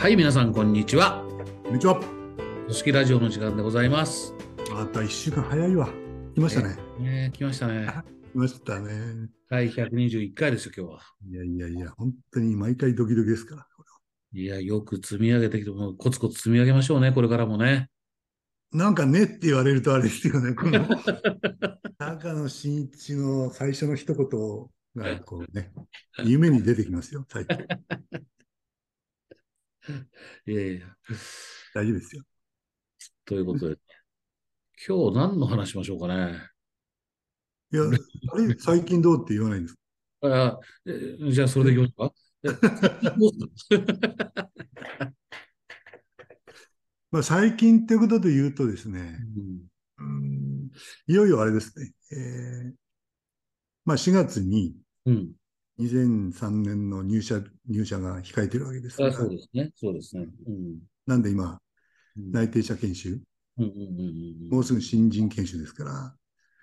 はい、皆さん、こんにちは。こんにちは。組織ラジオの時間でございます。また一週間早いわ。来ましたね。ね、来ましたね。来ましたね。第121回ですよ、今日は。いやいやいや、本当に毎回ドキドキですから。こいや、よく積み上げてきて、もうコツコツ積み上げましょうね、これからもね。れなんかねって言われるとあれですよね。この高野真一の最初の一言がこうね、夢に出てきますよ、最近。いやいや。大丈夫ですよ。ということで、今日何の話しましょうかね。いや、あれ、最近どうって言わないんですあえじゃあ、それでいきますか？まあ、最近っていうことで言うとですね、うんうんいよいよあれですね、えーまあ、4月にうん。2003年の入社入社が控えてるわけですがあそうですね。そうですね。うん。なんで今、うん内定者研修、もうすぐ新人研修ですから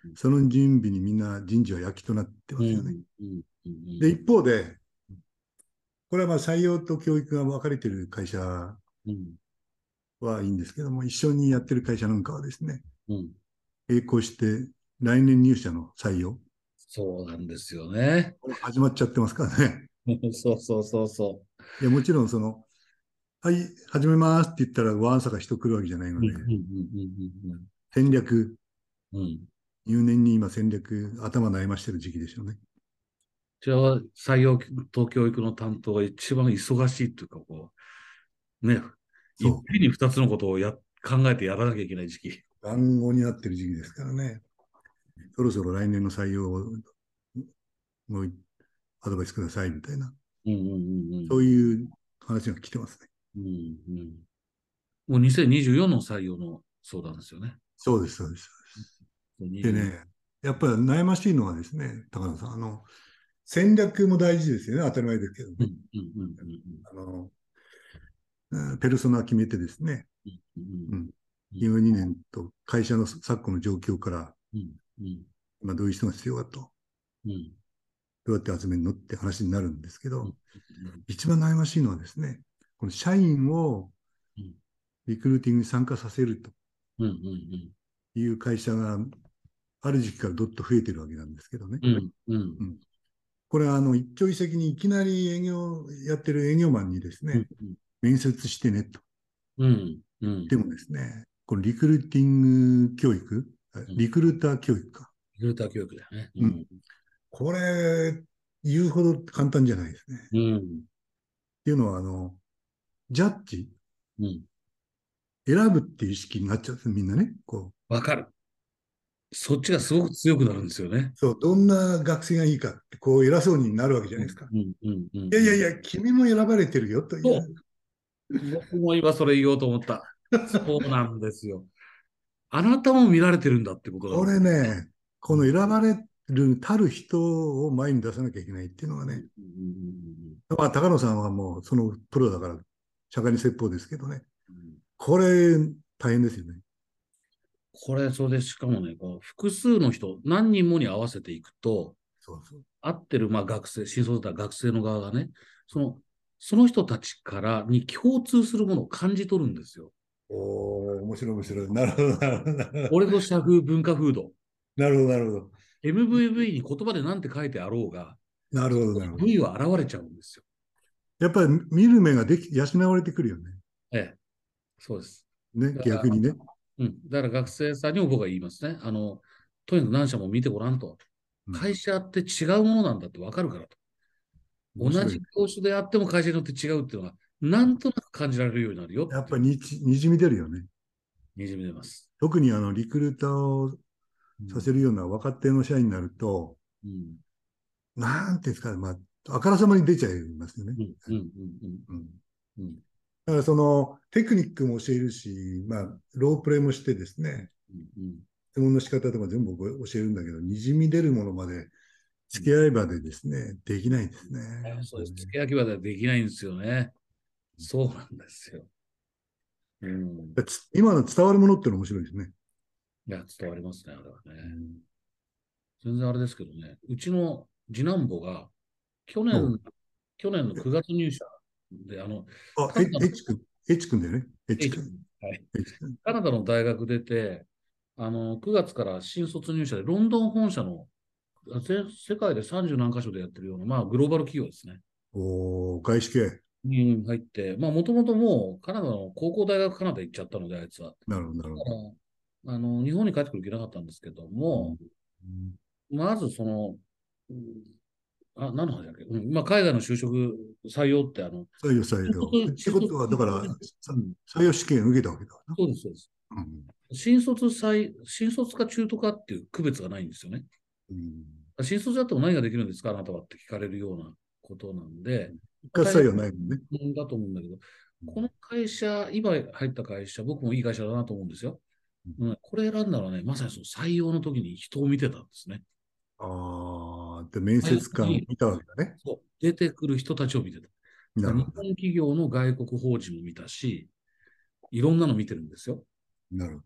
うん、その準備にみんな人事は躍起となってますよね。で、一方で、これはまあ採用と教育が分かれてる会社うんはいいんですけども、一緒にやってる会社なんかはですね、うん並行して来年入社の採用、そうなんですよね。始まっちゃってますからね。そうそうそうそいや、もちろんその、はい、始めますって言ったら、わんさか人来るわけじゃないので、戦略、うん。入念に今戦略、頭悩ましてる時期でしょうね。じゃあ、採用と教育の担当が一番忙しいというか、こう、ね、いっそうぺんに二つのことをや考えてやらなきゃいけない時期。暗号になってる時期ですからね。そろそろ来年の採用を、もうアドバイスくださいみたいな、うんうんうんうん。そういう話が来てますね。うんうん。もう2024の採用の相談ですよね。そうです、そうです。でね、やっぱり悩ましいのはですね、高野さん、あの、戦略も大事ですよね、当たり前ですけど、うんうんうんあの、うんペルソナ決めてですね、うんうんうん今2年と会社の昨今の状況から、うんうん今どういう人が必要かと、うん。どうやって集めるのって話になるんですけど、うん。一番悩ましいのはですね、この社員をうん。リクルーティングに参加させるとうんうんいう会社がある時期からどっと増えてるわけなんですけどね。うんうん。これはあの一朝一夕にいきなり営業やってる営業マンにですね、面接してねと。うんうん。でもですね、このリクルーティング教育、リクルーター教育か。リクルーター教育だよね。うんこれ、言うほど簡単じゃないですね。っうん。ていうのは、あの、ジャッジ、うん。選ぶっていう意識になっちゃうんですみんなね。こう、わかる。そっちがすごく強くなるんですよね。そう、どんな学生がいいかって、こう、偉そうになるわけじゃないですか。うんうんうん。いやいやいや、君も選ばれてるよという僕も今それ言おうと思った。そうなんですよ。あなたも見られてるんだってことだこれね、この選ばれるたる人を前に出さなきゃいけないっていうのがね、まあ、高野さんはもうそのプロだから、釈迦に説法ですけどね、これ大変ですよね。これ、それでしかもね、こう複数の人、何人もに合わせていくと、そうそう。合ってるまあ学生、新卒だった学生の側がね、その、その人たちからに共通するものを感じ取るんですよ。おー、面白い面白い。なるほど、なるほどなるほど。俺と社風文化風土。なるほど、なるほど。MVV に言葉で何て書いてあろうが、なるほど、なるほど。V は現れちゃうんですよ。やっぱり見る目ができ養われてくるよね。ええ。そうです。ね、逆にね。うん。だから学生さんにも僕は言いますね。あの、とにかく何社も見てごらんと。うん会社って違うものなんだって分かるからと。同じ業種であっても会社によって違うっていうのが、なんとなく感じられるようになるよ。やっぱりにじみ出るよね。にじみ出ます。特にあのリクルーターをさせるような若手の社員になると、うん。なんていうんですか、まあ、あからさまに出ちゃいますよね。うん。うん。うん。うんうん。だからそのテクニックも教えるし、まあ、ロープレイもしてですね、うん。質問の仕方とか全部教えるんだけど、にじみ出るものまで付き合い場でですね、できないですね。そうです。付け焼き場ではできないんですよね。そうなんですよ。うん。つ今の伝わるものっての面白いですね。いや、伝わりますね、あれはね。全然あれですけどね、うちの次男坊が、去う年、去年の9月入社で、あの、あ、え、エチ君、エチ君だよね？エチ君。カナダの大学出て、あの、9月から新卒入社で、ロンドン本社の、ぜ世界で30何箇所でやってるような、まあ、グローバル企業ですね。おー外資系。に入って、まあ、もともともうカナダの高校大学カナダ行っちゃったので、あいつは。なるほど、なるほど。あの、日本に帰ってくる気なかったんですけども、うんまずその、うんあ、何の話だっけ、うん、まあ、海外の就職採用って、あの、採用採用。うんってことは、だから、さうん採用試験受けたわけだな。そうです、そうです。うん新卒採、新卒か中途かっていう区別がないんですよね。うん新卒だと何ができるんですか？あなたはって聞かれるようなことなんで、一括採用ないもんね。うんだと思うんだけど、この会社、今入った会社、僕もいい会社だなと思うんですよ。うん、これ選んだらね、まさにその採用の時に人を見てたんですね。ああ、で、面接官を見たわけだね。そう出てくる人たちを見てた。日本企業の外国法人も見たし、いろんなの見てるんですよ。ど。なるほ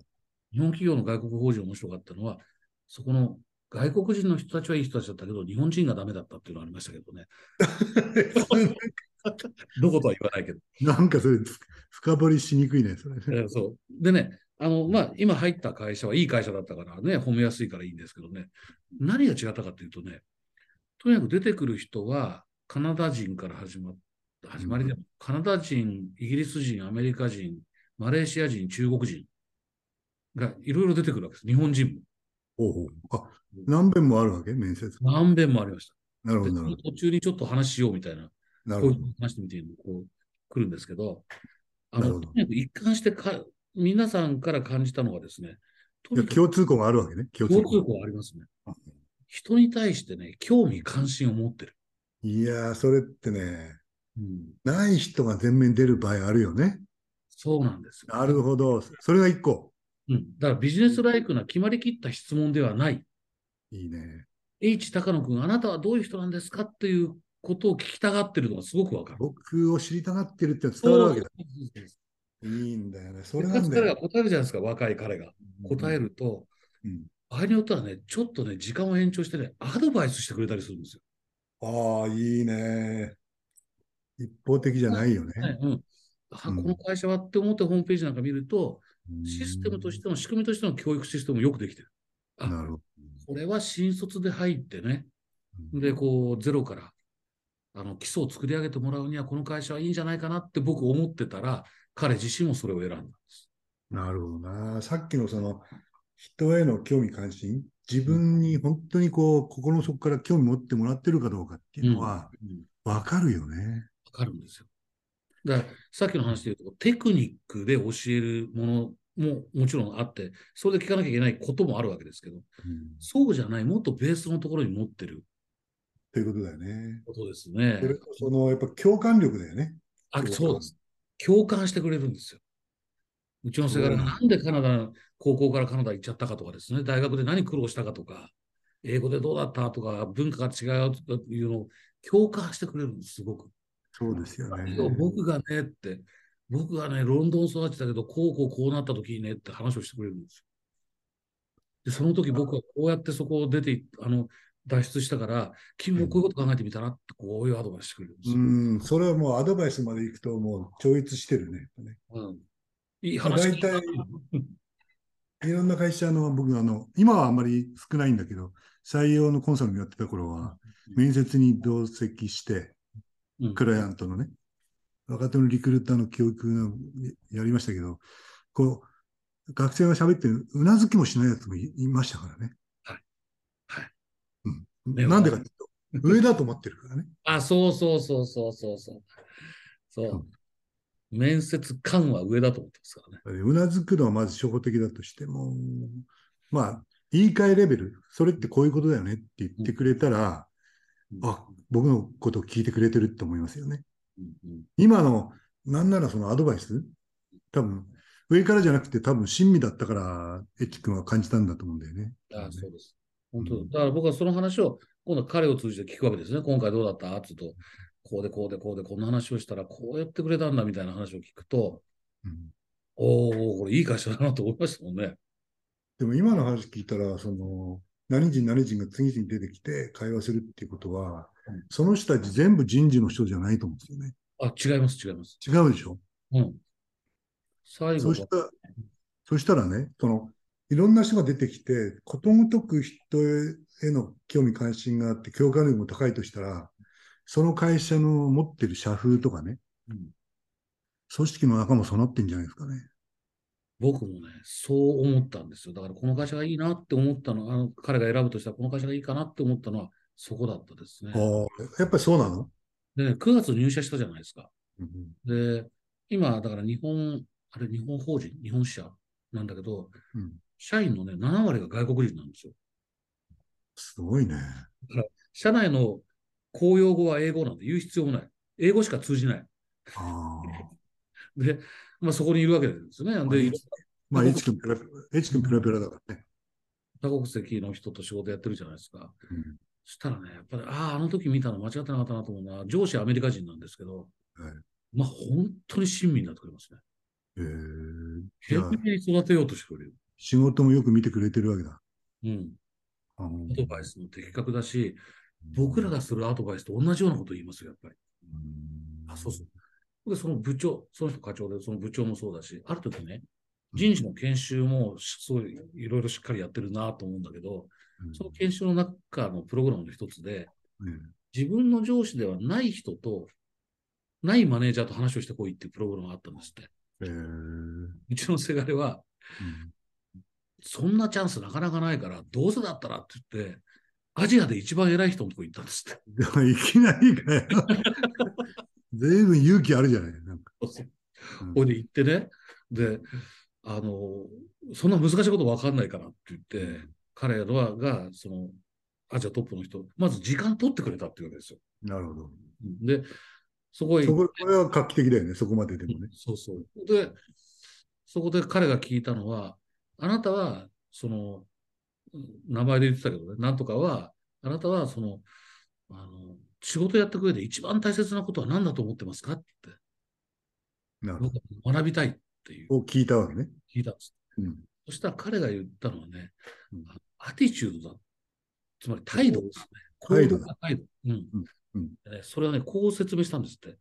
日本企業の外国法人面白かったのは、そこの外国人の人たちはいい人たちだったけど、日本人がダメだったっていうのがありましたけどね。どことは言わないけど。ど。なんかそれ、深掘りしにくいね、それ。えーそう。でね、あの、まあ、今入った会社はいい会社だったからね、褒めやすいからいいんですけどね、何が違ったかっていうとね、とにかく出てくる人は、カナダ人から始まっ始まりでも、カナダ人、イギリス人、アメリカ人、マレーシア人、中国人がいろいろ出てくるわけです。日本人も。ほうほうあ、何遍もあるわけ？面接。何遍もありました。でなるほど、途中にちょっと話しようみたいな、ど。なこういう。話してみていうのこう来るんですけど、あの、なるほどとにかく一貫してか、皆さんから感じたのはですね、共通項があるわけね。共通項。項ありますね。人に対してね、興味関心を持ってる。いやー、それってね、うん、ない人が前面に出る場合あるよね。そうなんですよ。なるほど。それが一個。うん。だからビジネスライクな決まりきった質問ではない。いいね。H 高野君、あなたはどういう人なんですか？っていうことを聞きたがってるのがすごくわかる。僕を知りたがってるって伝わるわけだ。いいんだよね。それなんだ彼が。答えるじゃないですか、若い彼が。答えると、うん場合によってはね、ちょっとね、時間を延長してね、アドバイスしてくれたりするんですよ。ああ、いいね。一方的じゃないよね。ねうんあうんこの会社はって思ってホームページなんか見ると、うんシステムとしての仕組みとしての教育システムもよくできてる。あなるほこれは新卒で入ってね、ど。で、こう、ゼロから、あの、基礎を作り上げてもらうには、この会社はいいんじゃないかなって僕思ってたら、彼自身もそれを選んだんです。なるほどな。さっきのその人への興味関心、自分に本当にこう心の底から興味持ってもらってるかどうかっていうのはうんわかるよね。わかるんですよ。だから、さっきの話で言うと、テクニックで教えるものももちろんあって、それで聞かなきゃいけないこともあるわけですけど、うんそうじゃない、もっとベースのところに持ってるということだよね。ことですねそ。れとそのやっぱ共感力だよね。あ、そうです。共感してくれるんですよ。うちのせがれがなんでカナダ、高校からカナダ行っちゃったかとかですね、大学で何苦労したかとか、英語でどうだったとか、文化が違うとかいうのを共感してくれるんです、すごく。そうですよね。僕がねって、僕がね、ロンドン育ちだけど、こうこうこうなった時にねって話をしてくれるんですよ。で、その時僕はこうやってそこを出てい、あの、脱出したから、君もこういうこと考えてみたらって、こういうアドバイスしてくれるんですよ。うん、それはもうアドバイスまでいくともう超越してるね。うんいい話大いろんな会社の僕あの、今はあんまり少ないんだけど、採用のコンサルやってた頃は、面接に同席して、うんクライアントのね、若手のリクルーターの教育のやりましたけど、こう、学生が喋ってる、うなずきもしないやつもいいましたからね。はい。うん、ねなんでかっていうと、上だと思ってるからね。あ、そうそうそうそうそうそう。そう。面接官は上だと思ってますからね。うなずくのはまず初歩的だとしても、まあ、言い換えレベル、それってこういうことだよねって言ってくれたら、うんあ、僕のことを聞いてくれてるって思いますよね。今の、なんならそのアドバイス、多分、上からじゃなくて多分親身だったから、エッチ君は感じたんだと思うんだよね。あそうです。本当うんだから僕はその話を今度彼を通じて聞くわけですね。今回どうだった？って言うと、こうでこうでこうでこんな話をしたらこうやってくれたんだみたいな話を聞くと、うんおお、これいい会社だなと思いましたもんね。でも今の話聞いたら、その、何人何人が次々出てきて会話するっていうことは、うんその人たち全部人事の人じゃないと思うんですよね。あ、違います、違います。違うでしょ？うん。最後はそしたら、そしたらね、その、いろんな人が出てきて、ことごとく人への興味関心があって、共感力も高いとしたら、その会社の持ってる社風とかね、うん組織の中もそうなってんじゃないですかね。僕もね、そう思ったんですよ。だからこの会社がいいなって思ったの、あの彼が選ぶとしたらこの会社がいいかなって思ったのはそこだったですね。ああ、やっぱりそうなの、でね、9月入社したじゃないですか。うんで、今、だから日本、あれ、日本法人、日本支社なんだけど、うん、社員のね、7割が外国人なんですよ。すごいね。社内の公用語は英語なんで言う必要もない。英語しか通じない。で、まあそこにいるわけですよね。で、まあ、エチ君ペラペラ、エチ君ペラペラだからね。な多国籍の人と仕事やってるじゃないですか。うんそしたらね、やっぱり、ああ、あの時見たの間違ってなかったなと思うのは、上司はアメリカ人なんですけど、はいまあ本当に親身になってくれますね。えー、懸命に育てようとしてくれる。仕事もよく見てくれてるわけだ。うん。アドバイスも的確だし、僕らがするアドバイスと同じようなこと言いますよ、やっぱり。うんあ、そうそう。で、その部長、その人課長で、その部長もそうだし、ある時ね、人事の研修もすごいいろいろしっかりやってるなと思うんだけど、うんその研修の中のプログラムの一つで、うん自分の上司ではない人と、ないマネージャーと話をしてこいっていうプログラムがあったんですって。えーうちのせがれは、そんなチャンスなかなかないから、どうせだったらって言って、アジアで一番偉い人のとこ行ったんですって。で もいきなりかよ。随分勇気あるじゃない。なんかそうそううんここで行ってね、で、あの、そんな難しいこと分かんないからって言って、彼らが、その、アジアトップの人、まず時間取ってくれたっていうわけですよ。なるほど。うんで、そこへそここれは画期的だよね、そこまででもね。そうそう。で、そこで彼が聞いたのは、あなたは、その、うん名前で言ってたけどね、なんとかは、あなたは、その、あの、仕事やってく上で一番大切なことは何だと思ってますかって、なるほど。学びたいっていう、を聞いたわけね。聞いたんです。うん。そしたら彼が言ったのはねうん、アティチュードだ。つまり態度ですね。態度行動が態度。うんうんうんそれはね、こう説明したんですって。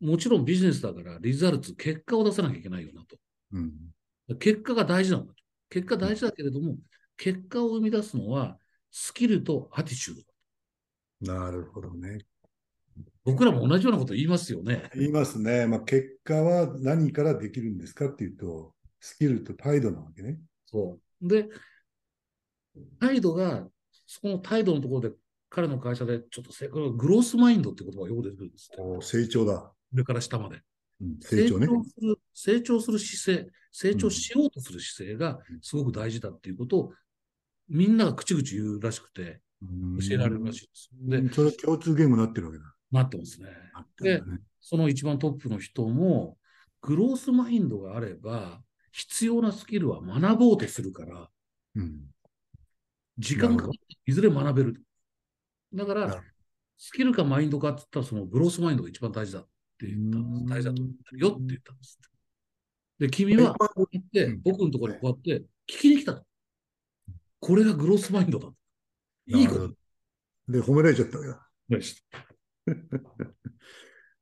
もちろんビジネスだから、リザルツ、結果を出さなきゃいけないよなと。うん。結果が大事なんだと。結果大事だけれども、結果を生み出すのは、スキルとアティチュードだ。なるほどね。僕らも同じようなこと言いますよね。言いますね。まあ、結果は何からできるんですかっていうと、スキルと態度なわけね。そう。で、態度が、そこの態度のところで、彼の会社で、ちょっとグロースマインドって言葉がよく出てくるんです。お成長だ。上から下まで。うん、成長ね。する成長する姿勢、成長しようとする姿勢がすごく大事だっていうことを、みんなが口々言うらしくて、教えられるらしいです。で、で、それは共通言語になってるわけだ。なってますね。ねその一番トップの人も、グロースマインドがあれば、必要なスキルは学ぼうとするから、うん。時間かかっていずれ学べる。だから、スキルかマインドかって言ったら、そのグロースマインドが一番大事だって言ったんです。うん大事だと思ってるよって言ったんです。で、君は、こうやってうん、僕のところにこうやって聞きに来たと。これがグロースマインドだ。いいこと。で、褒められちゃったわけだ。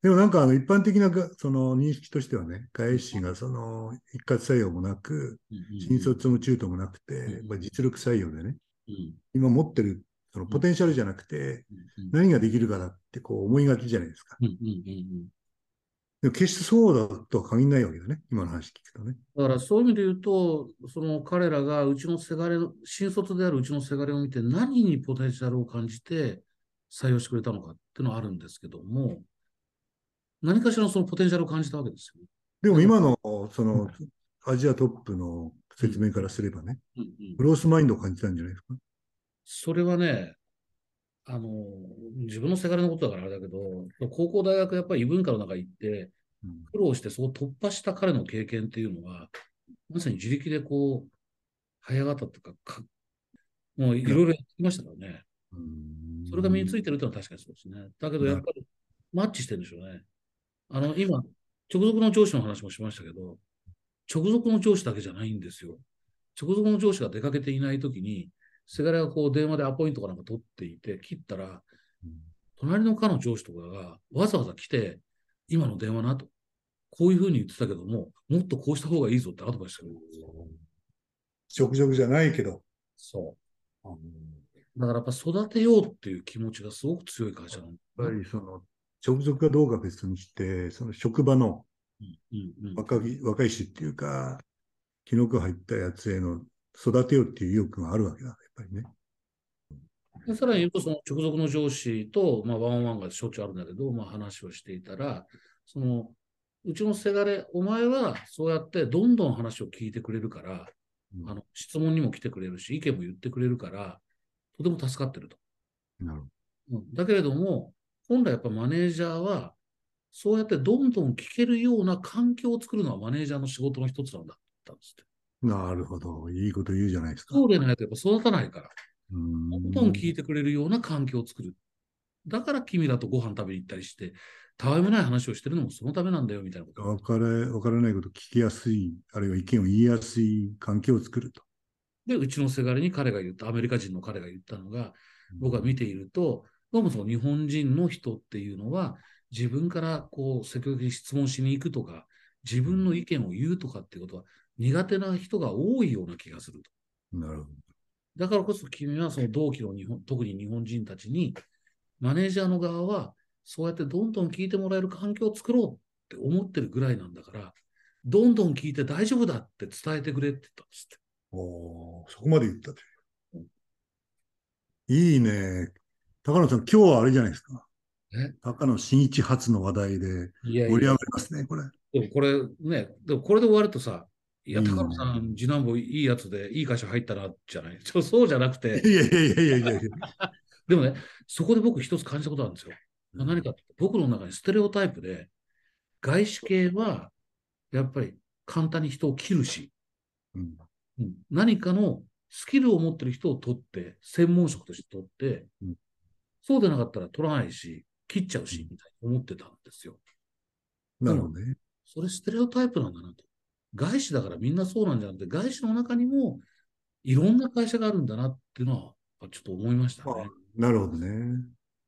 でもなんかあの一般的ながその認識としてはね、外資がその一括採用もなく、新卒も中途もなくて、うんまあ、実力採用でね、うん。今持ってるそのポテンシャルじゃなくて、うん何ができるかだってこう思いがちじゃないですか。うんうんうんうんでも決してそうだとは限らないわけだね、今の話聞くとね。だからそういう意味で言うと、その彼らがうちのせがれの、新卒であるうちのせがれを見て何にポテンシャルを感じて採用してくれたのかっていうのはあるんですけども、何かしらのそのポテンシャルを感じたわけですよね。でも今のそのアジアトップの説明からすればね、うんうんグロースマインドを感じたんじゃないですか？それはね、あの、自分のせがれのことだからあれだけど、高校大学やっぱり異文化の中に行って、うん苦労してそこを突破した彼の経験っていうのは、まさに自力でこう、早上がったとか、かもういろいろやってきましたからね。うんそれが身についてるというのは確かにそうですね。だけどやっぱりマッチしてるんでしょうね。あの、今、直属の上司の話もしましたけど、直属の上司だけじゃないんですよ。直属の上司が出かけていないときに、せがれがこう電話でアポイントかなんか取っていて、切ったら、うん隣の課の上司とかがわざわざ来て、今の電話なと。こういうふうに言ってたけども、もっとこうした方がいいぞってアドバイスしてくれる。直々じゃないけど。そう。だからやっぱ育てようっていう気持ちがすごく強い会社なんだやっぱりその、直属かどうか別にして、その職場のうんうん若い若い衆っていうか、キノコ入ったやつへの育てようっていう意欲があるわけだ、やっぱりね。でさらに言うと、その直属の上司と、まあ、ワンオンワンがしょっちゅうあるんだけど、まあ、話をしていたら、その、うちのせがれ、お前はそうやってどんどん話を聞いてくれるから、うんあの質問にも来てくれるし、意見も言ってくれるから、とても助かってると。なるほうんだけれども、本来やっぱマネージャーは、そうやってどんどん聞けるような環境を作るのはマネージャーの仕事の一つなんだったんですって。ど。なるほど。いいこと言うじゃないですか。そうでないとやっぱ育たないから。うーんどんどん聞いてくれるような環境を作る。だから君らとご飯食べに行ったりして、たわいもない話をしてるのもそのためなんだよみたいなこと。わからわからないこと聞きやすい、あるいは意見を言いやすい環境を作ると。で、うちのせがれに彼が言った、アメリカ人の彼が言ったのが、僕は見ていると、どうもその日本人の人っていうのは、自分からこう積極的に質問しに行くとか、自分の意見を言うとかっていうことは苦手な人が多いような気がすると。なるほだからこそ君はその同期の日本、特に日本人たちに、マネージャーの側は、そうやってどんどん聞いてもらえる環境を作ろうって思ってるぐらいなんだから、どんどん聞いて大丈夫だって伝えてくれって言ったんですって。ど。おーそこまで言ったという。いいね。高野さん、今日はあれじゃないですか。え高野真一発の話題でいやい盛り上やがりますね、これ。でもこれね、でもこれで終わるとさ、いや、いいね高野さん、次男坊いいやつで、いい会社入ったな、じゃない。ちょそうじゃなくいて、やいやいやいやいやいや。でもね、そこで僕一つ感じたことあるんですよ。何かって、僕の中にステレオタイプで、外資系は、やっぱり簡単に人を切るし、うんうん何かのスキルを持ってる人を取って、専門職として取って、うんそうでなかったら取らないし、切っちゃうし、みたいに思ってたんですよ。なるほどね。それステレオタイプなんだなと。外資だからみんなそうなんじゃなくて、外資の中にもいろんな会社があるんだなっていうのは、ちょっと思いましたね。あなるほどね。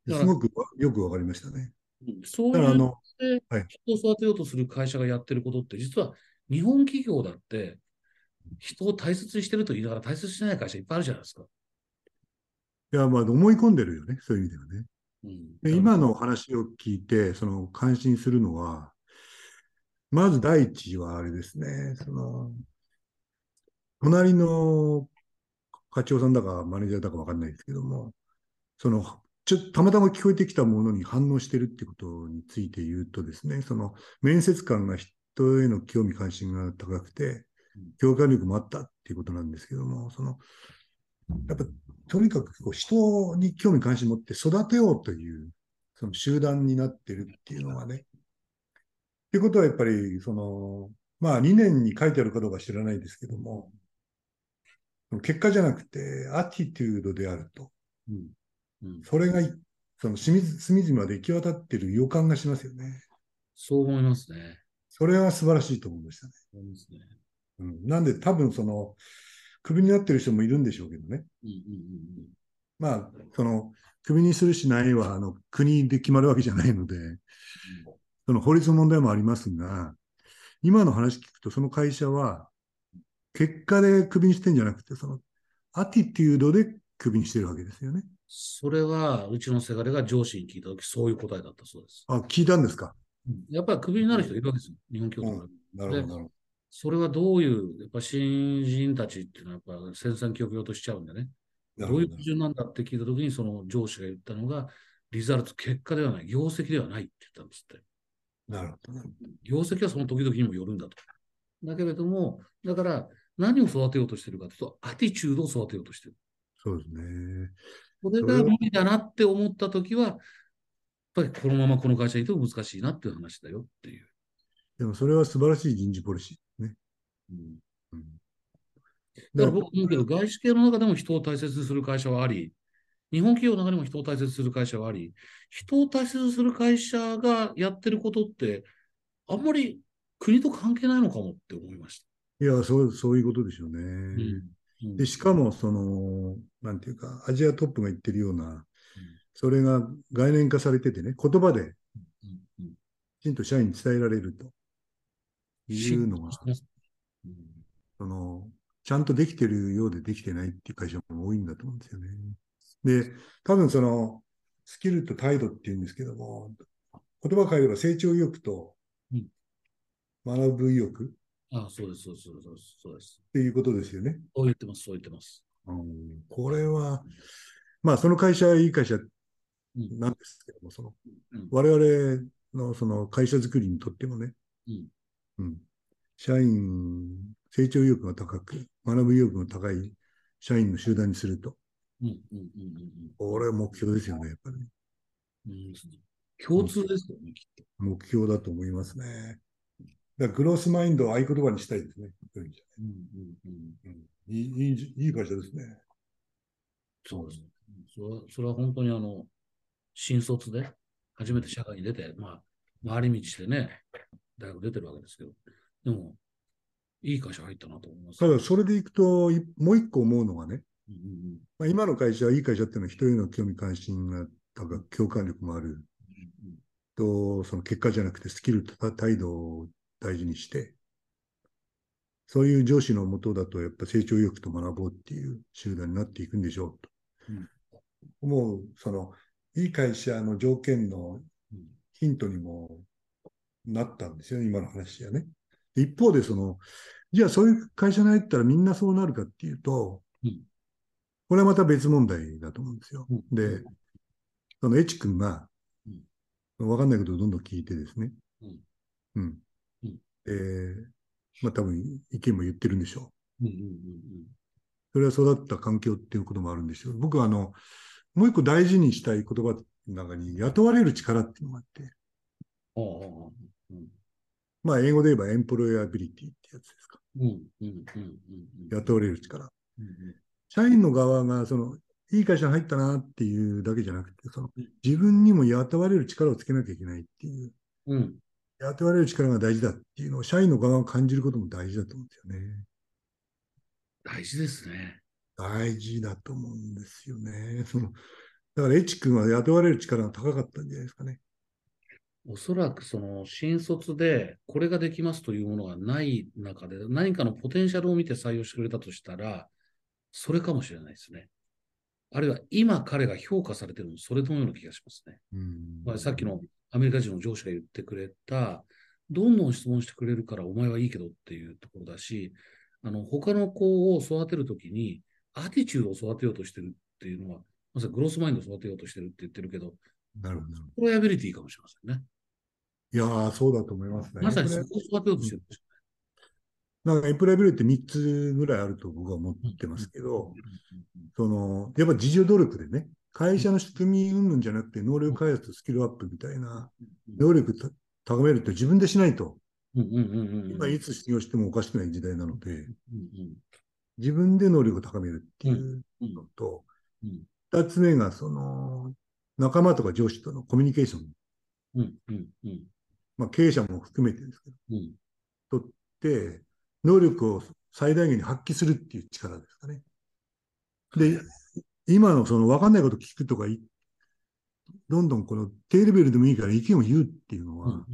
すごくよくわかりましたね。うんそういうの、ではい人を育てようとする会社がやってることって、実は日本企業だって人を大切にしてると言いながら大切にしてない会社いっぱいあるじゃないですか。いや、まあ思い込んでるよね、そういう意味ではね。うん。で今の話を聞いて、その感心するのは、まず第一はあれですね、その、隣の課長さんだかマネージャーだかわかんないですけども、その、ちょたまたま聞こえてきたものに反応してるってことについて言うとですね、その面接官が人への興味関心が高くてうん、共感力もあったっていうことなんですけども、その、やっぱとにかくこう人に興味関心持って育てようという、その集団になってるっていうのはね。っていうことはやっぱり、その、まあ理念に書いてあるかどうか知らないですけども、結果じゃなくて、アティテュードであると。うんうんそれがい、その隅々まで行き渡ってる予感がしますよね。そう思いますね。それは素晴らしいと思いましたね。そう思いますね。うん、なんで多分その、クビになってる人もいるんでしょうけどね。うんうんまあ、その、クビにするしないは、あの、国で決まるわけじゃないので、その法律の問題もありますが、今の話聞くと、その会社は、結果でクビにしてんじゃなくて、その、アティテュードでクビにしてるわけですよね。それは、うちのせがれが上司に聞いたとき、そういう答えだったそうです。あ、聞いたんですか？うんやっぱりクビになる人いるわけですよ。日本企業とか。なるほど、なるほそれはどういう、やっぱ新人たちっていうのは、やっぱ戦々恐々としちゃうんでね。ど。どういう基準なんだって聞いたときに、その上司が言ったのが、リザルト、結果ではない、業績ではないって言ったんですって。なるほど。業績はその時々にもよるんだと。だけれども、だから何を育てようとしてるかというと、アティチュードを育てようとしてる。どそうですね。これが無理だなって思ったときは、やっぱりこのままこの会社にいても難しいなっていう話だよっていう。でもそれは素晴らしい人事ポリシーね。うん。うん、だから僕思うけど、外資系の中でも人を大切にする会社はあり、日本企業の中にも人を大切にする会社はあり、人を大切にする会社がやってることって、あんまり国と関係ないのかもって思いました。いや、そう、そういうことでしょうね。うん。で、しかも、その、なんていうか、アジアトップが言ってるような、それが概念化されててね、言葉でうん。うん。ちんと社員に伝えられるというのが、うんその、ちゃんとできてるようでできてないっていう会社も多いんだと思うんですよね。で、多分その、スキルと態度っていうんですけども、言葉変えれば成長意欲とうん学ぶ意欲あそうです、そうです、そうです、そうです。っていうことですよね。そう言ってます、そう言ってます。うんこれは、まあ、その会社はいい会社うんなんですけども、そのうん我々のその会社づくりにとってもね、うんうん社員、成長意欲が高く、学ぶ意欲が高い社員の集団にすると、うんうんうんうんこれは目標ですよね、やっぱり。うんうん共通ですよね、きっと。目標だと思いますね。だグロースマインドを合言葉にしたいですね。そうんうんうんゃうんいいいいいい会社ですね。そうです。それはそれは本当にあの、新卒で初めて社会に出て、まあ、回り道してね、大学出てるわけですけど、でも、いい会社入ったなと思います。ただ、それでいくと、いもう一個思うのがね、うんうんまあ、今の会社はいい会社っていうのは人への興味関心が高く、共感力もあるうんと、その結果じゃなくてスキルと態度を大事にして、そういう上司のもとだと、やっぱ成長意欲と学ぼうっていう集団になっていくんでしょうと。うん思う、その、いい会社の条件のうんヒントにもなったんですよね、今の話はね。一方で、その、じゃあそういう会社に入ったらみんなそうなるかっていうと、うんこれはまた別問題だと思うんですよ。うんで、そのエチ君が、わかんないことをどんどん聞いてですね。うん。うん。うんえまあ多分意見も言ってるんでしょう。うんうんうんそれは育った環境っていうこともあるんですよ。僕はあの、もう一個大事にしたい言葉の中に雇われる力っていうのがあって、うんまあ英語で言えばエンプロイアビリティってやつですか。うんうんうんうん雇われる力。うん社員の側が、その、いい会社に入ったなっていうだけじゃなくて、その、自分にも雇われる力をつけなきゃいけないっていう、うんうん雇われる力が大事だっていうのを社員の側が感じることも大事だと思うんですよね。大事ですね。大事だと思うんですよね。その、だからエチ君は雇われる力が高かったんじゃないですかね。おそらくその新卒でこれができますというものがない中で何かのポテンシャルを見て採用してくれたとしたら、それかもしれないですね。あるいは今彼が評価されてるのそれのような気がしますね。さっきのアメリカ人の上司が言ってくれた、どんどん質問してくれるからお前はいいけどっていうところだし、あの他の子を育てるときに、アティチュードを育てようとしてるっていうのは、まさにグロースマインドを育てようとしてるって言ってるけど、なるほど。プロヤビリティかもしれませんね。いやー、そうだと思いますね。まさにそこを育てようとしてるんですなんかエンプロイビリティ3つぐらいあると僕は思ってますけど、よ。その、やっぱ自助努力でね、会社の仕組み云々じゃなくて、能力開発とスキルアップみたいな、能力た高めるって自分でしないと、今いつ失業してもおかしくない時代なので、うん自分で能力を高めるっていううんのと、うん二つ目が、その、仲間とか上司とのコミュニケーション、まあ経営者も含めてですけうんど、とって、能力を最大限に発揮するっていう力ですかね。で、今のその分かんないこと聞くとかい、どんどんこの低レベルでもいいから意見を言うっていうのは、うん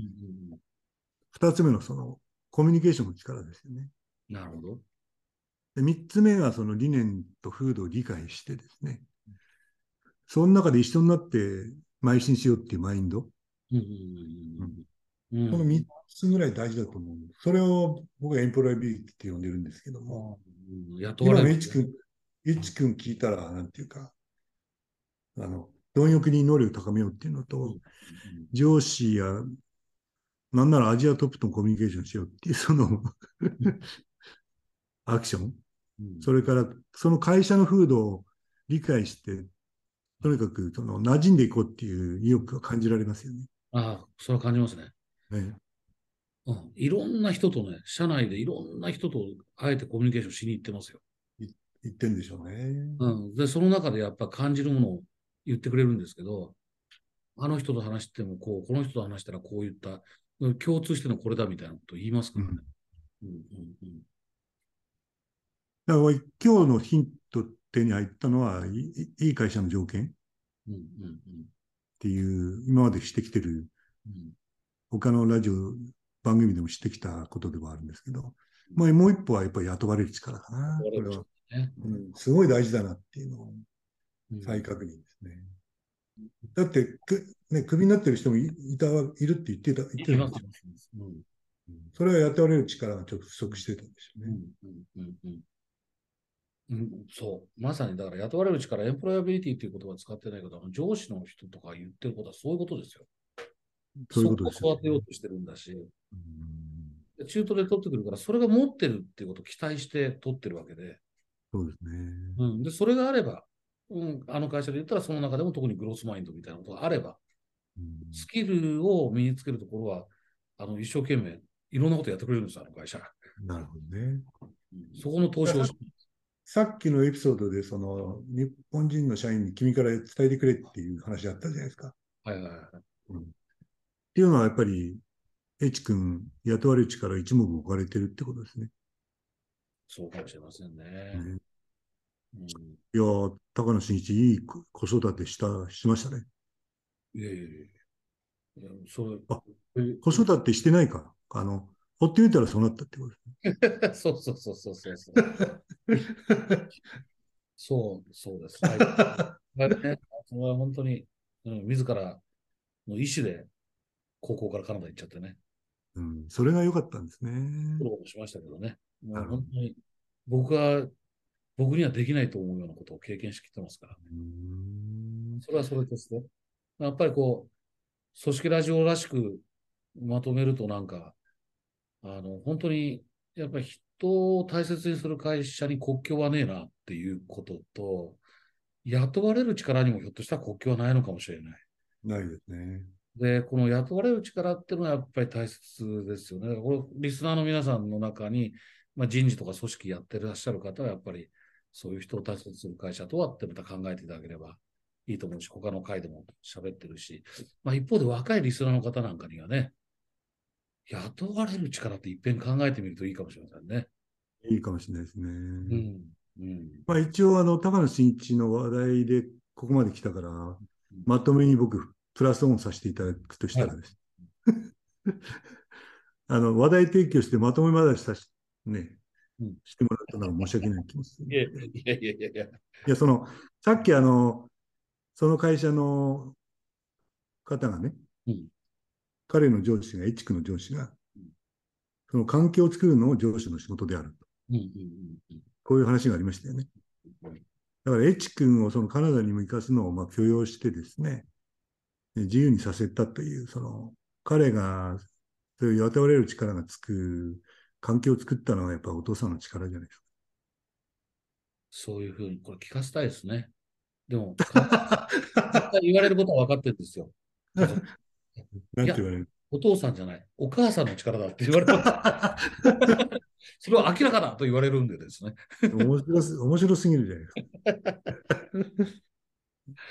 二つ目のそのコミュニケーションの力ですよね。なるほど。で三つ目がその理念と風土を理解してですね、その中で一緒になって邁進しようっていうマインド、うんうんこの三つぐらい大事だと思う。それを僕はエンプロイビリティって呼んでるんですけども、うん雇われる今のエチ君、エチ君聞いたら、なんていうか、あの、貪欲に能力を高めようっていうのと、うん上司や、なんならアジアトップとコミュニケーションしようっていう、その、アクション。うんそれから、その会社の風土を理解して、とにかく、その、馴染んでいこうっていう意欲が感じられますよね。ああ、それは感じますね。ねうん。いろんな人とね、社内でいろんな人とあえてコミュニケーションしに行ってますよ。言ってんでしょうね。うん。で、その中でやっぱ感じるものを言ってくれるんですけど、あの人と話してもこう、この人と話したらこう言った、うん共通してのこれだみたいなことを言いますからね。うんうんうんだから今日のヒント手に入ったのは、いいいい会社の条件っうんうんていう、今までしてきてるうん他のラジオ番組でも知ってきたことではあるんですけど、まあ、もう一歩はやっぱり雇われる力かな。これは、ねうん、すごい大事だなっていうのをうん再確認ですね。だってく、ね、クビになってる人もいいたいるって言ってた、言ってた。うんそれは雇われる力がちょっと不足してたんですよね。うんうんうんうんうんそう。まさに、だから雇われる力、エンプロイアビリティっていう言葉は使ってないけど、上司の人とか言ってることはそういうことですよ。そういうことですよそこを育てようとしてるんだし、うんで中途で取ってくるから、それが持ってるっていうことを期待して取ってるわけで、そうですね。うん、でそれがあれば、うん、あの会社で言ったら、その中でも特にグロスマインドみたいなことがあれば、うんスキルを身につけるところは、あの一生懸命いろんなことやってくれるんですよ、あの会社。なるほどね。うんそこの投資をしさっきのエピソードで、その、日本人の社員に君から伝えてくれっていう話あったじゃないですか。はいはいはい。っていうのはやっぱり、エチ君、雇われる力一目置かれてるってことですね。そうかもしれませんね。ねうん、いやー、高野真一、いい子子育てした、しましたね。いやいやいやいや。それあえ子育てしてないか。あの、ほってみたらそうなったってことです そうそうそうそうそうそう。そう、そうです。はい。はいね、それは本当に、うん、自らの意思で高校からカナダ行っちゃってね、うん、それが良かったんですね。苦労もしましたけどね、もう本当に僕は、僕にはできないと思うようなことを経験してきてますから、うんそれはそれとして、やっぱりこう、組織ラジオらしくまとめるとなんか、あの、本当に、やっぱり人を大切にする会社に国境はねえなっていうことと、雇われる力にもひょっとしたら国境はないのかもしれない。ないですね。で、この雇われる力っていうのはやっぱり大切ですよね。これリスナーの皆さんの中に、まあ、人事とか組織やってらっしゃる方はやっぱりそういう人を大切にする会社とはってまた考えていただければいいと思うし、他の回でも喋ってるし、まあ、一方で若いリスナーの方なんかにはね、雇われる力って一遍考えてみるといいかもしれませんね。いいかもしれないですね。うん。うん。まあ一応、あの、高野真一の話題でここまで来たから、まとめに僕、プラスオンさせていただくとしたらです。あの、話題提供してまとめまでさし、ねうん、してもらったのは申し訳ない気もする。いやいやいやいやいや。いや、その、さっきあの、その会社の方がね、うん彼の上司が、エチクの上司がうん、その環境を作るのを上司の仕事であると。うんうんうんこういう話がありましたよね。うん。だから、エチ君をそのカナダにも生かすのをまあ許容してですね、で自由にさせたという、その、彼が、そういう雇われる力がつく環境を作ったのはやっぱお父さんの力じゃないですそういうふうに、これ聞かせたいですね。でも、言われることは分かってるんですよ。か。なんて言われる？お父さんじゃない、お母さんの力だって言われます。それは明らかだと言われるんでですね。面白す面白すぎるじゃないですか。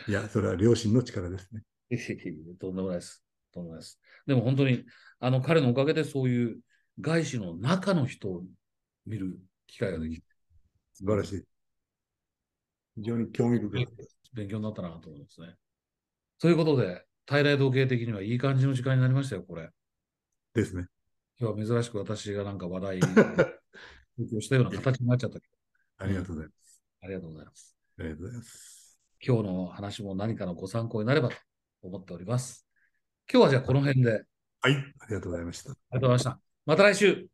いや、それは両親の力ですね。とんでもないです。とんでもないです。でも本当に、あの彼のおかげでそういう外資の中の人を見る機会ができて、素晴らしい。非常に興味深い。勉強になったなと思いますね。ということで、体内時計的にはいい感じの時間になりましたよ、これ。ですね。今日は珍しく私がなんか話題を したような形になっちゃったけど、ありがとうございます。ありがとうございます。ありがとうございます。今日の話も何かのご参考になればと思っております。今日はじゃあこの辺でありはい、ありがとうございました。がとうございました。また来週